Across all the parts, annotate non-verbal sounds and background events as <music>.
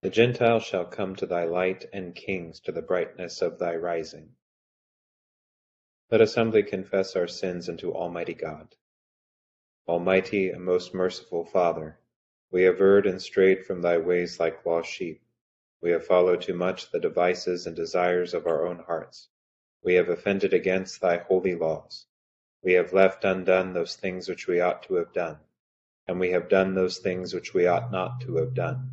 The Gentiles shall come to thy light, and kings to the brightness of thy rising. Let us humbly confess our sins unto Almighty God. Almighty and most merciful Father, we have erred and strayed from thy ways like lost sheep. We have followed too much the devices and desires of our own hearts. We have offended against thy holy laws. We have left undone those things which we ought to have done, and we have done those things which we ought not to have done,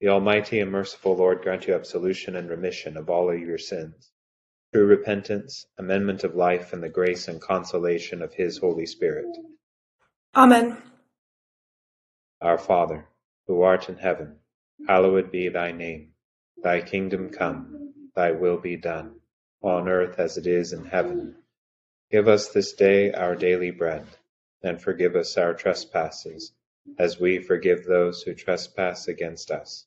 The Almighty and merciful Lord grant you absolution and remission of all of your sins, true repentance, amendment of life, and the grace and consolation of his Holy Spirit. Amen. Our Father, who art in heaven, hallowed be thy name. Thy kingdom come, thy will be done on earth as it is in heaven. Give us this day our daily bread, and forgive us our trespasses, as we forgive those who trespass against us.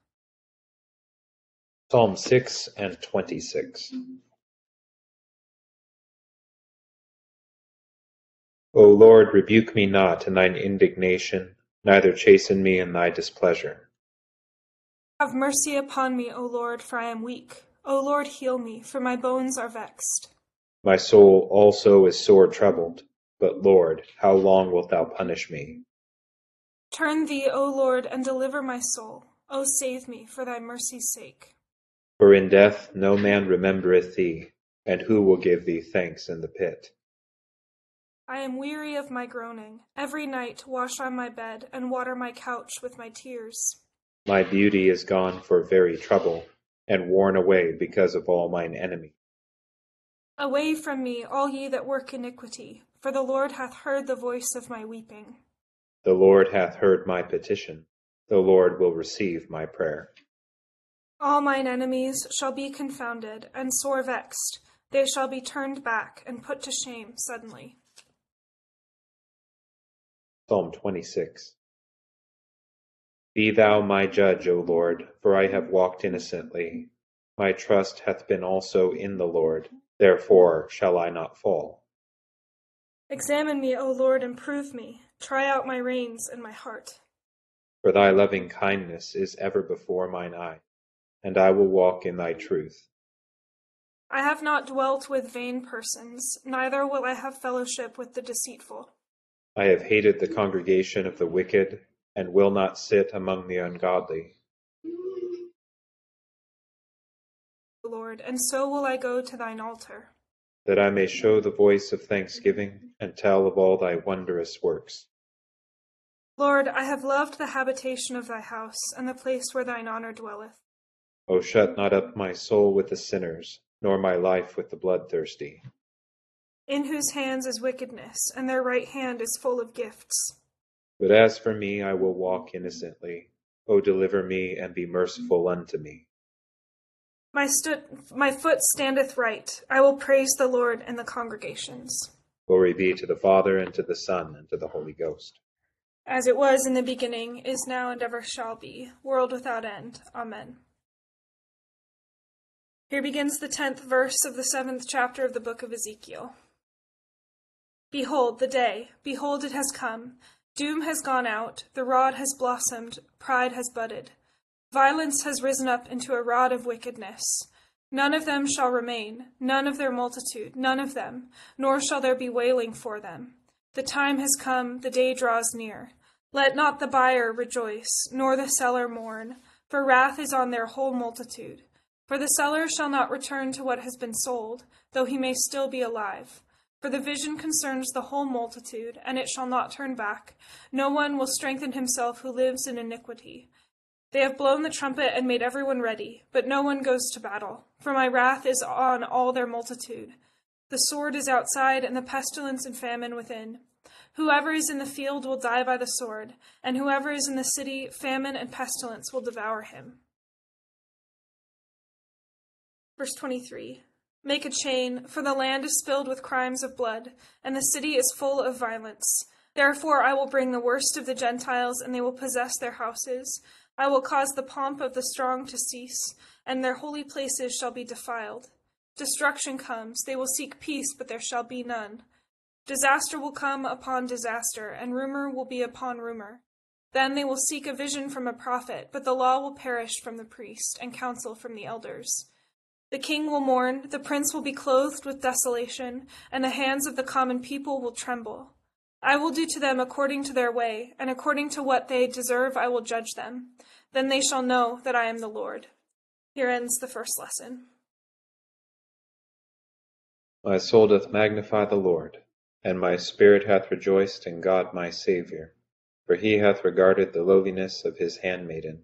Psalm 6 and 26. O Lord, rebuke me not in thine indignation, neither chasten me in thy displeasure. Have mercy upon me, O Lord, for I am weak. O Lord, heal me, for my bones are vexed. My soul also is sore troubled. But Lord, how long wilt thou punish me? Turn thee, O Lord, and deliver my soul. O save me, for thy mercy's sake. For in death no man remembereth thee, and who will give thee thanks in the pit? I am weary of my groaning. Every night wash I my bed, and water my couch with my tears. My beauty is gone for very trouble, and worn away because of all mine enemies. Away from me, all ye that work iniquity, for the Lord hath heard the voice of my weeping. The Lord hath heard my petition. The Lord will receive my prayer. All mine enemies shall be confounded and sore vexed. They shall be turned back and put to shame suddenly. Psalm 26. Be thou my judge, O Lord, for I have walked innocently. My trust hath been also in the Lord, therefore shall I not fall. Examine me, O Lord, and prove me. Try out my reins and my heart. For thy loving kindness is ever before mine eye, and I will walk in thy truth. I have not dwelt with vain persons, neither will I have fellowship with the deceitful. I have hated the congregation of the wicked, and will not sit among the ungodly. Lord, and so will I go to thine altar. That I may show the voice of thanksgiving, and tell of all thy wondrous works. Lord, I have loved the habitation of thy house, and the place where thine honor dwelleth. O shut not up my soul with the sinners, nor my life with the bloodthirsty. In whose hands is wickedness, and their right hand is full of gifts. But as for me, I will walk innocently. O deliver me, and be merciful unto me. My, stu- my foot standeth right. I will praise the Lord in the congregations. Glory be to the Father, and to the Son, and to the Holy Ghost. As it was in the beginning, is now, and ever shall be, world without end. Amen. Here begins the tenth verse of the seventh chapter of the book of Ezekiel. Behold the day, behold it has come. Doom has gone out, the rod has blossomed, pride has budded. Violence has risen up into a rod of wickedness. None of them shall remain, none of their multitude, none of them, nor shall there be wailing for them. The time has come, the day draws near. Let not the buyer rejoice, nor the seller mourn, for wrath is on their whole multitude. For the seller shall not return to what has been sold, though he may still be alive. For the vision concerns the whole multitude, and it shall not turn back. No one will strengthen himself who lives in iniquity. They have blown the trumpet and made everyone ready, but no one goes to battle. For my wrath is on all their multitude. The sword is outside, and the pestilence and famine within. Whoever is in the field will die by the sword, and whoever is in the city, famine and pestilence will devour him. Verse 23 Make a chain, for the land is filled with crimes of blood, and the city is full of violence. Therefore I will bring the worst of the Gentiles, and they will possess their houses. I will cause the pomp of the strong to cease, and their holy places shall be defiled. Destruction comes, they will seek peace, but there shall be none. Disaster will come upon disaster, and rumor will be upon rumor. Then they will seek a vision from a prophet, but the law will perish from the priest, and counsel from the elders. The king will mourn, the prince will be clothed with desolation, and the hands of the common people will tremble. I will do to them according to their way, and according to what they deserve I will judge them. Then they shall know that I am the Lord. Here ends the first lesson. My soul doth magnify the Lord and my spirit hath rejoiced in God my Saviour, for he hath regarded the lowliness of his handmaiden.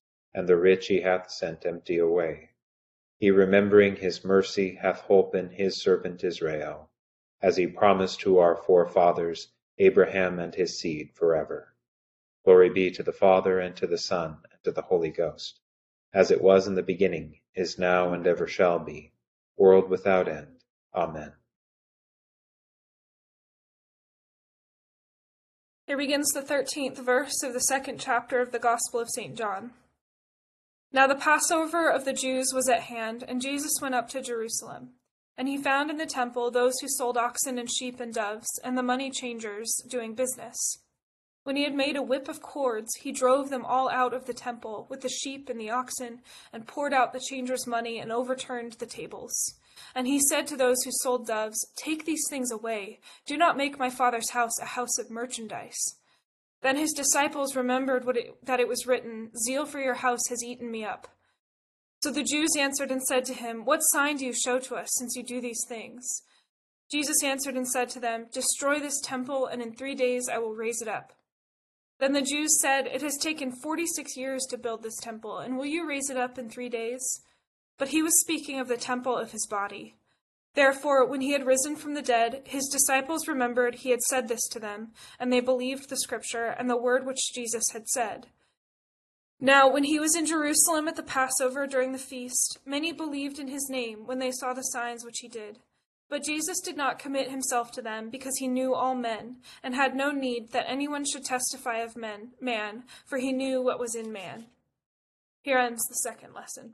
and the rich he hath sent empty away. He remembering his mercy hath holpen his servant Israel, as he promised to our forefathers, Abraham and his seed forever. Glory be to the Father, and to the Son, and to the Holy Ghost, as it was in the beginning, is now, and ever shall be, world without end. Amen. Here begins the 13th verse of the second chapter of the Gospel of St. John. Now the Passover of the Jews was at hand, and Jesus went up to Jerusalem. And he found in the temple those who sold oxen and sheep and doves, and the money changers doing business. When he had made a whip of cords, he drove them all out of the temple with the sheep and the oxen, and poured out the changers' money and overturned the tables. And he said to those who sold doves, Take these things away. Do not make my father's house a house of merchandise. Then his disciples remembered it, that it was written, Zeal for your house has eaten me up. So the Jews answered and said to him, What sign do you show to us, since you do these things? Jesus answered and said to them, Destroy this temple, and in three days I will raise it up. Then the Jews said, It has taken forty six years to build this temple, and will you raise it up in three days? But he was speaking of the temple of his body. Therefore, when he had risen from the dead, his disciples remembered he had said this to them, and they believed the scripture and the word which Jesus had said. Now, when he was in Jerusalem at the Passover during the feast, many believed in his name when they saw the signs which he did. But Jesus did not commit himself to them, because he knew all men, and had no need that anyone should testify of men, man, for he knew what was in man. Here ends the second lesson.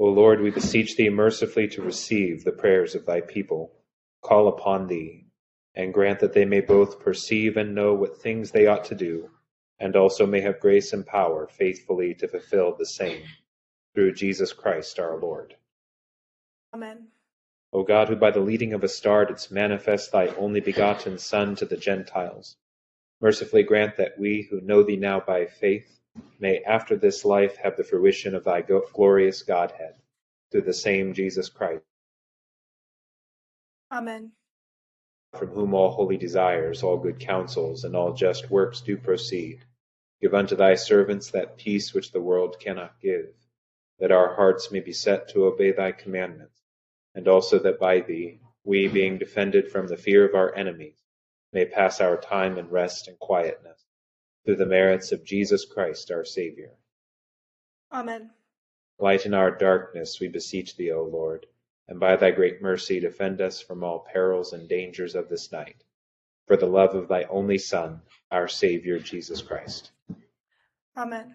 O Lord, we beseech thee mercifully to receive the prayers of thy people. Call upon thee, and grant that they may both perceive and know what things they ought to do, and also may have grace and power faithfully to fulfill the same. Through Jesus Christ our Lord. Amen. O God, who by the leading of a star didst manifest thy only begotten Son to the Gentiles, mercifully grant that we who know thee now by faith may after this life have the fruition of thy glorious Godhead, through the same Jesus Christ. Amen. From whom all holy desires, all good counsels, and all just works do proceed. Give unto thy servants that peace which the world cannot give, that our hearts may be set to obey thy commandments and also that by thee we, being defended from the fear of our enemies, may pass our time in rest and quietness, through the merits of Jesus Christ our Saviour. Amen. Lighten our darkness, we beseech thee, O Lord, and by thy great mercy defend us from all perils and dangers of this night, for the love of thy only Son, our Saviour Jesus Christ. Amen.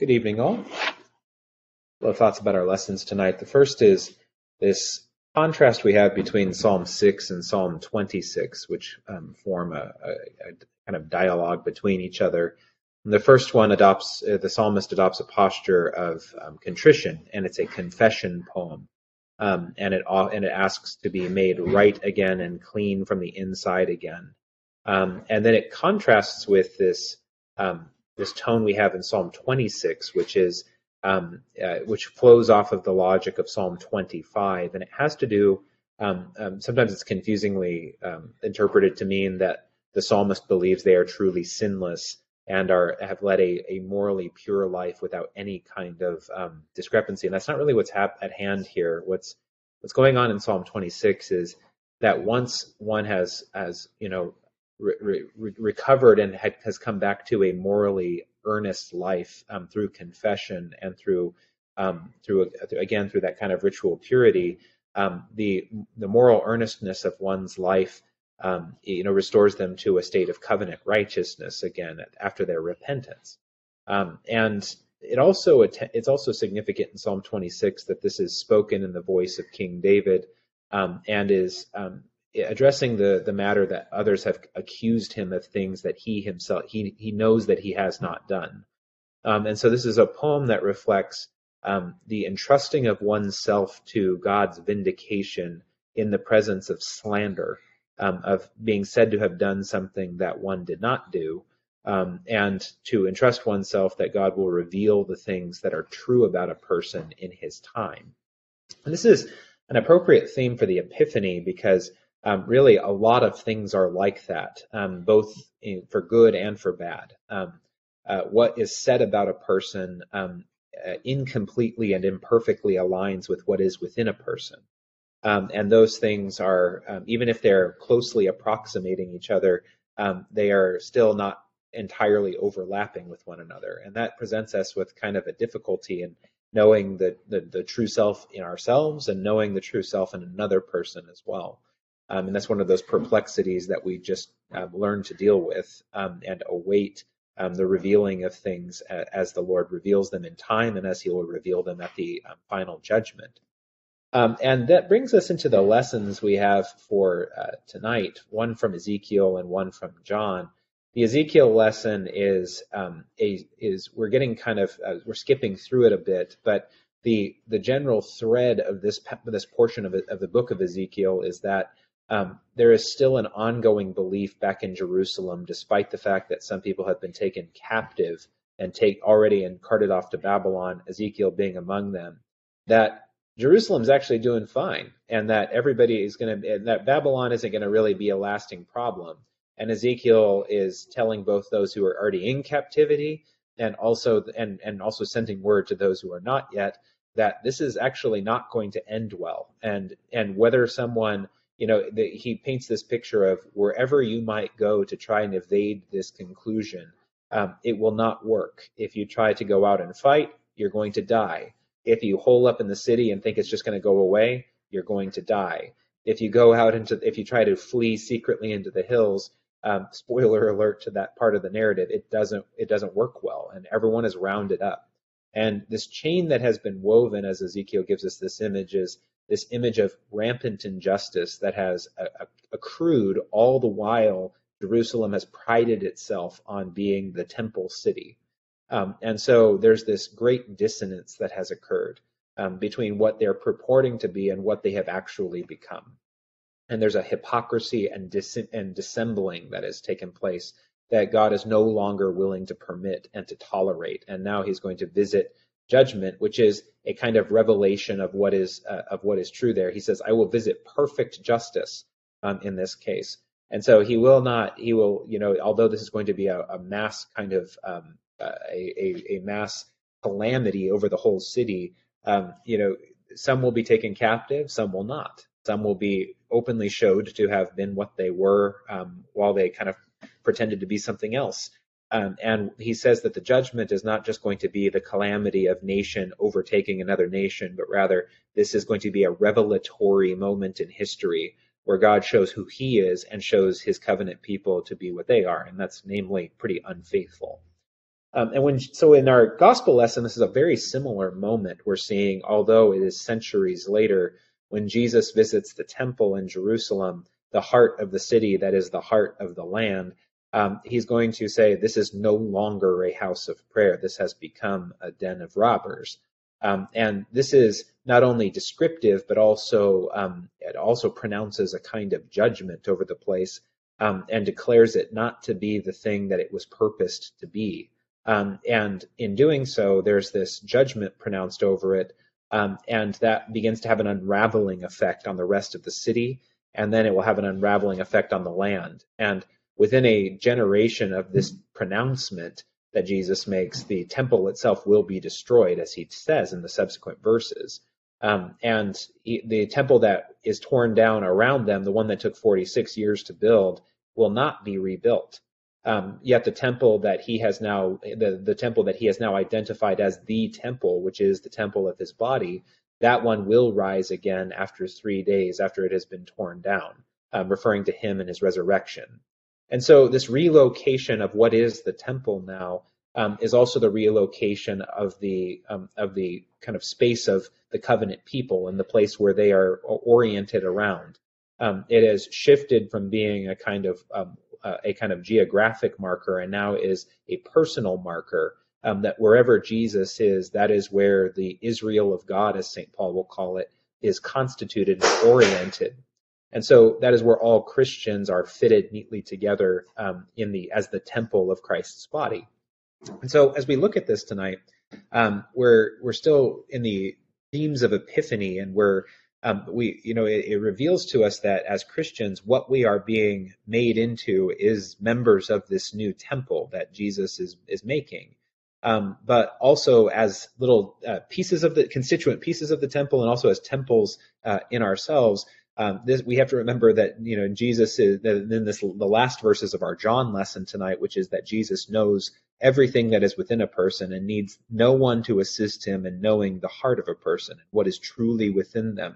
Good evening, all couple of thoughts about our lessons tonight. The first is this contrast we have between Psalm 6 and Psalm 26, which um, form a, a, a, kind of dialogue between each other. And the first one adopts, uh, the psalmist adopts a posture of um, contrition, and it's a confession poem. Um, and it and it asks to be made right again and clean from the inside again. Um, and then it contrasts with this um, this tone we have in Psalm 26, which is um, uh, which flows off of the logic of Psalm 25, and it has to do. Um, um, sometimes it's confusingly um, interpreted to mean that the psalmist believes they are truly sinless and are have led a, a morally pure life without any kind of um, discrepancy. And that's not really what's hap- at hand here. What's what's going on in Psalm 26 is that once one has has you know re- re- recovered and had, has come back to a morally earnest life um, through confession and through um, through again through that kind of ritual purity, um, the the moral earnestness of one's life, um, you know, restores them to a state of covenant righteousness again after their repentance. Um, and it also it's also significant in Psalm 26 that this is spoken in the voice of King David um, and is addressing the the matter that others have accused him of things that he himself he he knows that he has not done. Um, and so this is a poem that reflects um, the entrusting of oneself to god's vindication in the presence of slander um, of being said to have done something that one did not do um, and to entrust oneself that god will reveal the things that are true about a person in his time. And this is an appropriate theme for the epiphany because um, really a lot of things are like that, um, both in, for good and for bad. Um, uh, what is said about a person um, uh, incompletely and imperfectly aligns with what is within a person. Um, and those things are, um, even if they're closely approximating each other, they are still not entirely overlapping with one another. And that presents us with kind of a difficulty in knowing the, the, the true self in ourselves and knowing the true self in another person as well. Um, and that's one of those perplexities that we just um, learn to deal with um, and await um, the revealing of things as the Lord reveals them in time and as He will reveal them at the um, final judgment. Um, and that brings us into the lessons we have for uh, tonight, one from Ezekiel and one from John. The Ezekiel lesson is a, is we're getting kind of uh, we're skipping through it a bit, but the the general thread of this this portion of, it, of the book of Ezekiel is that um, there is still an ongoing belief back in Jerusalem, despite the fact that some people have been taken captive and take already and carted off to Babylon, Ezekiel being among them, that Jerusalem's actually doing fine, and that everybody is going to that Babylon isn't going to really be a lasting problem. And Ezekiel is telling both those who are already in captivity and also and and also sending word to those who are not yet that this is actually not going to end well. And and whether someone you know the, he paints this picture of wherever you might go to try and evade this conclusion, um, it will not work. If you try to go out and fight, you're going to die. If you hole up in the city and think it's just going to go away, you're going to die. If you go out into if you try to flee secretly into the hills, um, <laughs> spoiler alert to that part of the narrative, it doesn't it doesn't work well, and everyone is rounded up. And this chain that has been woven, as Ezekiel gives us this image, is this image of rampant injustice that has accrued all the while Jerusalem has prided itself on being the temple city. Um, and so there's this great dissonance that has occurred um, between what they're purporting to be and what they have actually become and there's a hypocrisy and, dis- and dissembling that has taken place that God is no longer willing to permit and to tolerate. And now he's going to visit judgment, which is a kind of revelation of what is uh, of what is true there. He says, "I will visit perfect justice um, in this case." And so he will not. He will, you know, although this is going to be a, a mass kind of um, uh, a, a, mass calamity over the whole city, um, you know, some will be taken captive, some will not. Some will be openly showed to have been what they were um, while they kind of pretended to be something else. Um, and he says that the judgment is not just going to be the calamity of nation overtaking another nation, but rather this is going to be a revelatory moment in history where God shows who he is and shows his covenant people to be what they are. And that's namely pretty unfaithful. Um, and when so in our gospel lesson, this is a very similar moment we're seeing, although it is centuries later, when Jesus visits the temple in Jerusalem, the heart of the city that is the heart of the land, um, he's going to say, This is no longer a house of prayer. This has become a den of robbers. Um, and this is not only descriptive, but also um, it also pronounces a kind of judgment over the place um, and declares it not to be the thing that it was purposed to be. Um, and in doing so, there's this judgment pronounced over it um, and that begins to have an unraveling effect on the rest of the city, and then it will have an unraveling effect on the land. And within a generation of this pronouncement that Jesus makes, the temple itself will be destroyed, as he says in the subsequent verses. Um, and he, the temple that is torn down around them, the one that took 46 years to build, will not be rebuilt. Um, yet the temple that he has now, the, the temple that he has now identified as the temple, which is the temple of his body, that one will rise again after three days after it has been torn down, um, referring to him and his resurrection. And so this relocation of what is the temple now um, is also the relocation of the um, of the kind of space of the covenant people and the place where they are oriented around. Um, it has shifted from being a kind of um, uh, a kind of geographic marker and now is a personal marker um, that wherever Jesus is, that is where the Israel of God, as St. Paul will call it, is constituted and oriented. And so that is where all Christians are fitted neatly together um, in the as the temple of Christ's body. And so as we look at this tonight, um, we're we're still in the themes of Epiphany, and we're um, we, you know, it, it, reveals to us that as Christians, what we are being made into is members of this new temple that Jesus is is making. Um, but also as little uh, pieces of the constituent pieces of the temple, and also as temples uh, in ourselves. Um, this, we have to remember that you know Jesus is in this the last verses of our John lesson tonight, which is that Jesus knows everything that is within a person and needs no one to assist him in knowing the heart of a person and what is truly within them.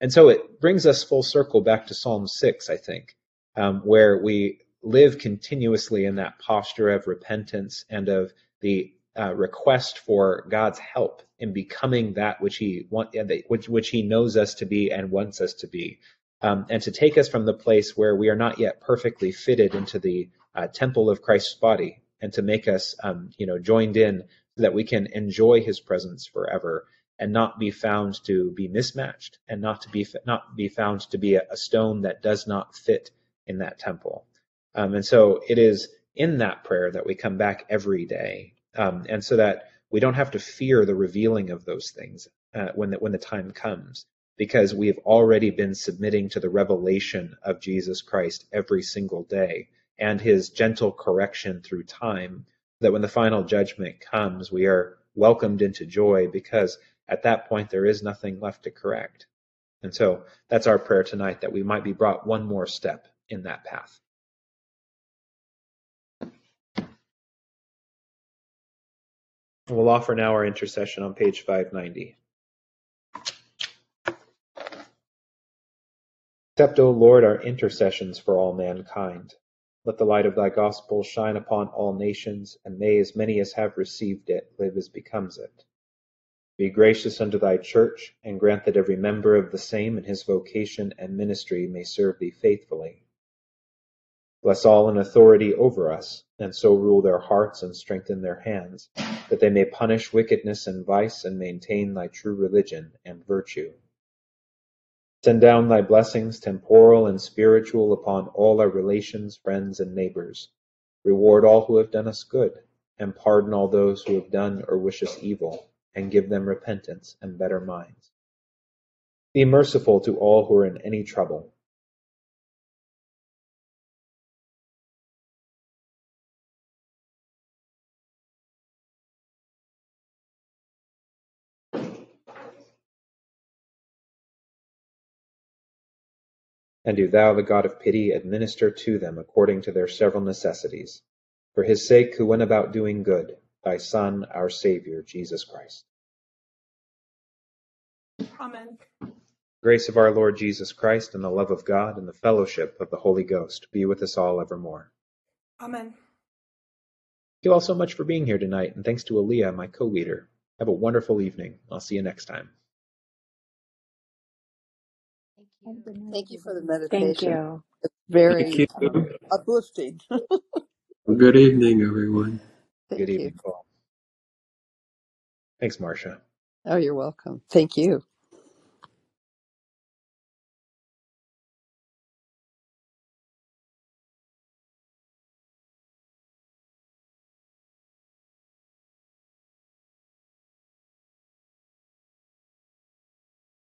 And so it brings us full circle back to Psalm 6, I think, um, where we live continuously in that posture of repentance and of the uh, request for God's help in becoming that which He want, which, which He knows us to be and wants us to be, um, and to take us from the place where we are not yet perfectly fitted into the uh, temple of Christ's body, and to make us, um, you know, joined in so that we can enjoy His presence forever and not be found to be mismatched and not to be not be found to be a, a stone that does not fit in that temple. Um, and so it is in that prayer that we come back every day, um, and so that we don't have to fear the revealing of those things uh, when the, when the time comes because we have already been submitting to the revelation of Jesus Christ every single day and his gentle correction through time that when the final judgment comes we are welcomed into joy because at that point there is nothing left to correct. And so that's our prayer tonight that we might be brought one more step in that path We'll offer now our intercession on page 590. Accept, O Lord, our intercessions for all mankind. Let the light of thy gospel shine upon all nations, and may as many as have received it live as becomes it. Be gracious unto thy church, and grant that every member of the same in his vocation and ministry may serve thee faithfully. Bless all in authority over us, and so rule their hearts and strengthen their hands, that they may punish wickedness and vice and maintain thy true religion and virtue. Send down thy blessings, temporal and spiritual, upon all our relations, friends, and neighbors. Reward all who have done us good, and pardon all those who have done or wish us evil, and give them repentance and better minds. Be merciful to all who are in any trouble. And do thou, the God of pity, administer to them according to their several necessities. For his sake who went about doing good, thy Son, our Saviour, Jesus Christ. Amen. Grace of our Lord Jesus Christ, and the love of God, and the fellowship of the Holy Ghost be with us all evermore. Amen. Thank you all so much for being here tonight, and thanks to Aaliyah, my co-leader. Have a wonderful evening. I'll see you next time. Thank you for the Thank meditation. you. It's Thank very you. um, uplifting. Good evening, everyone. Thank Good you. evening, Paul. Thanks, Marcia. Oh, you're welcome. Thank you.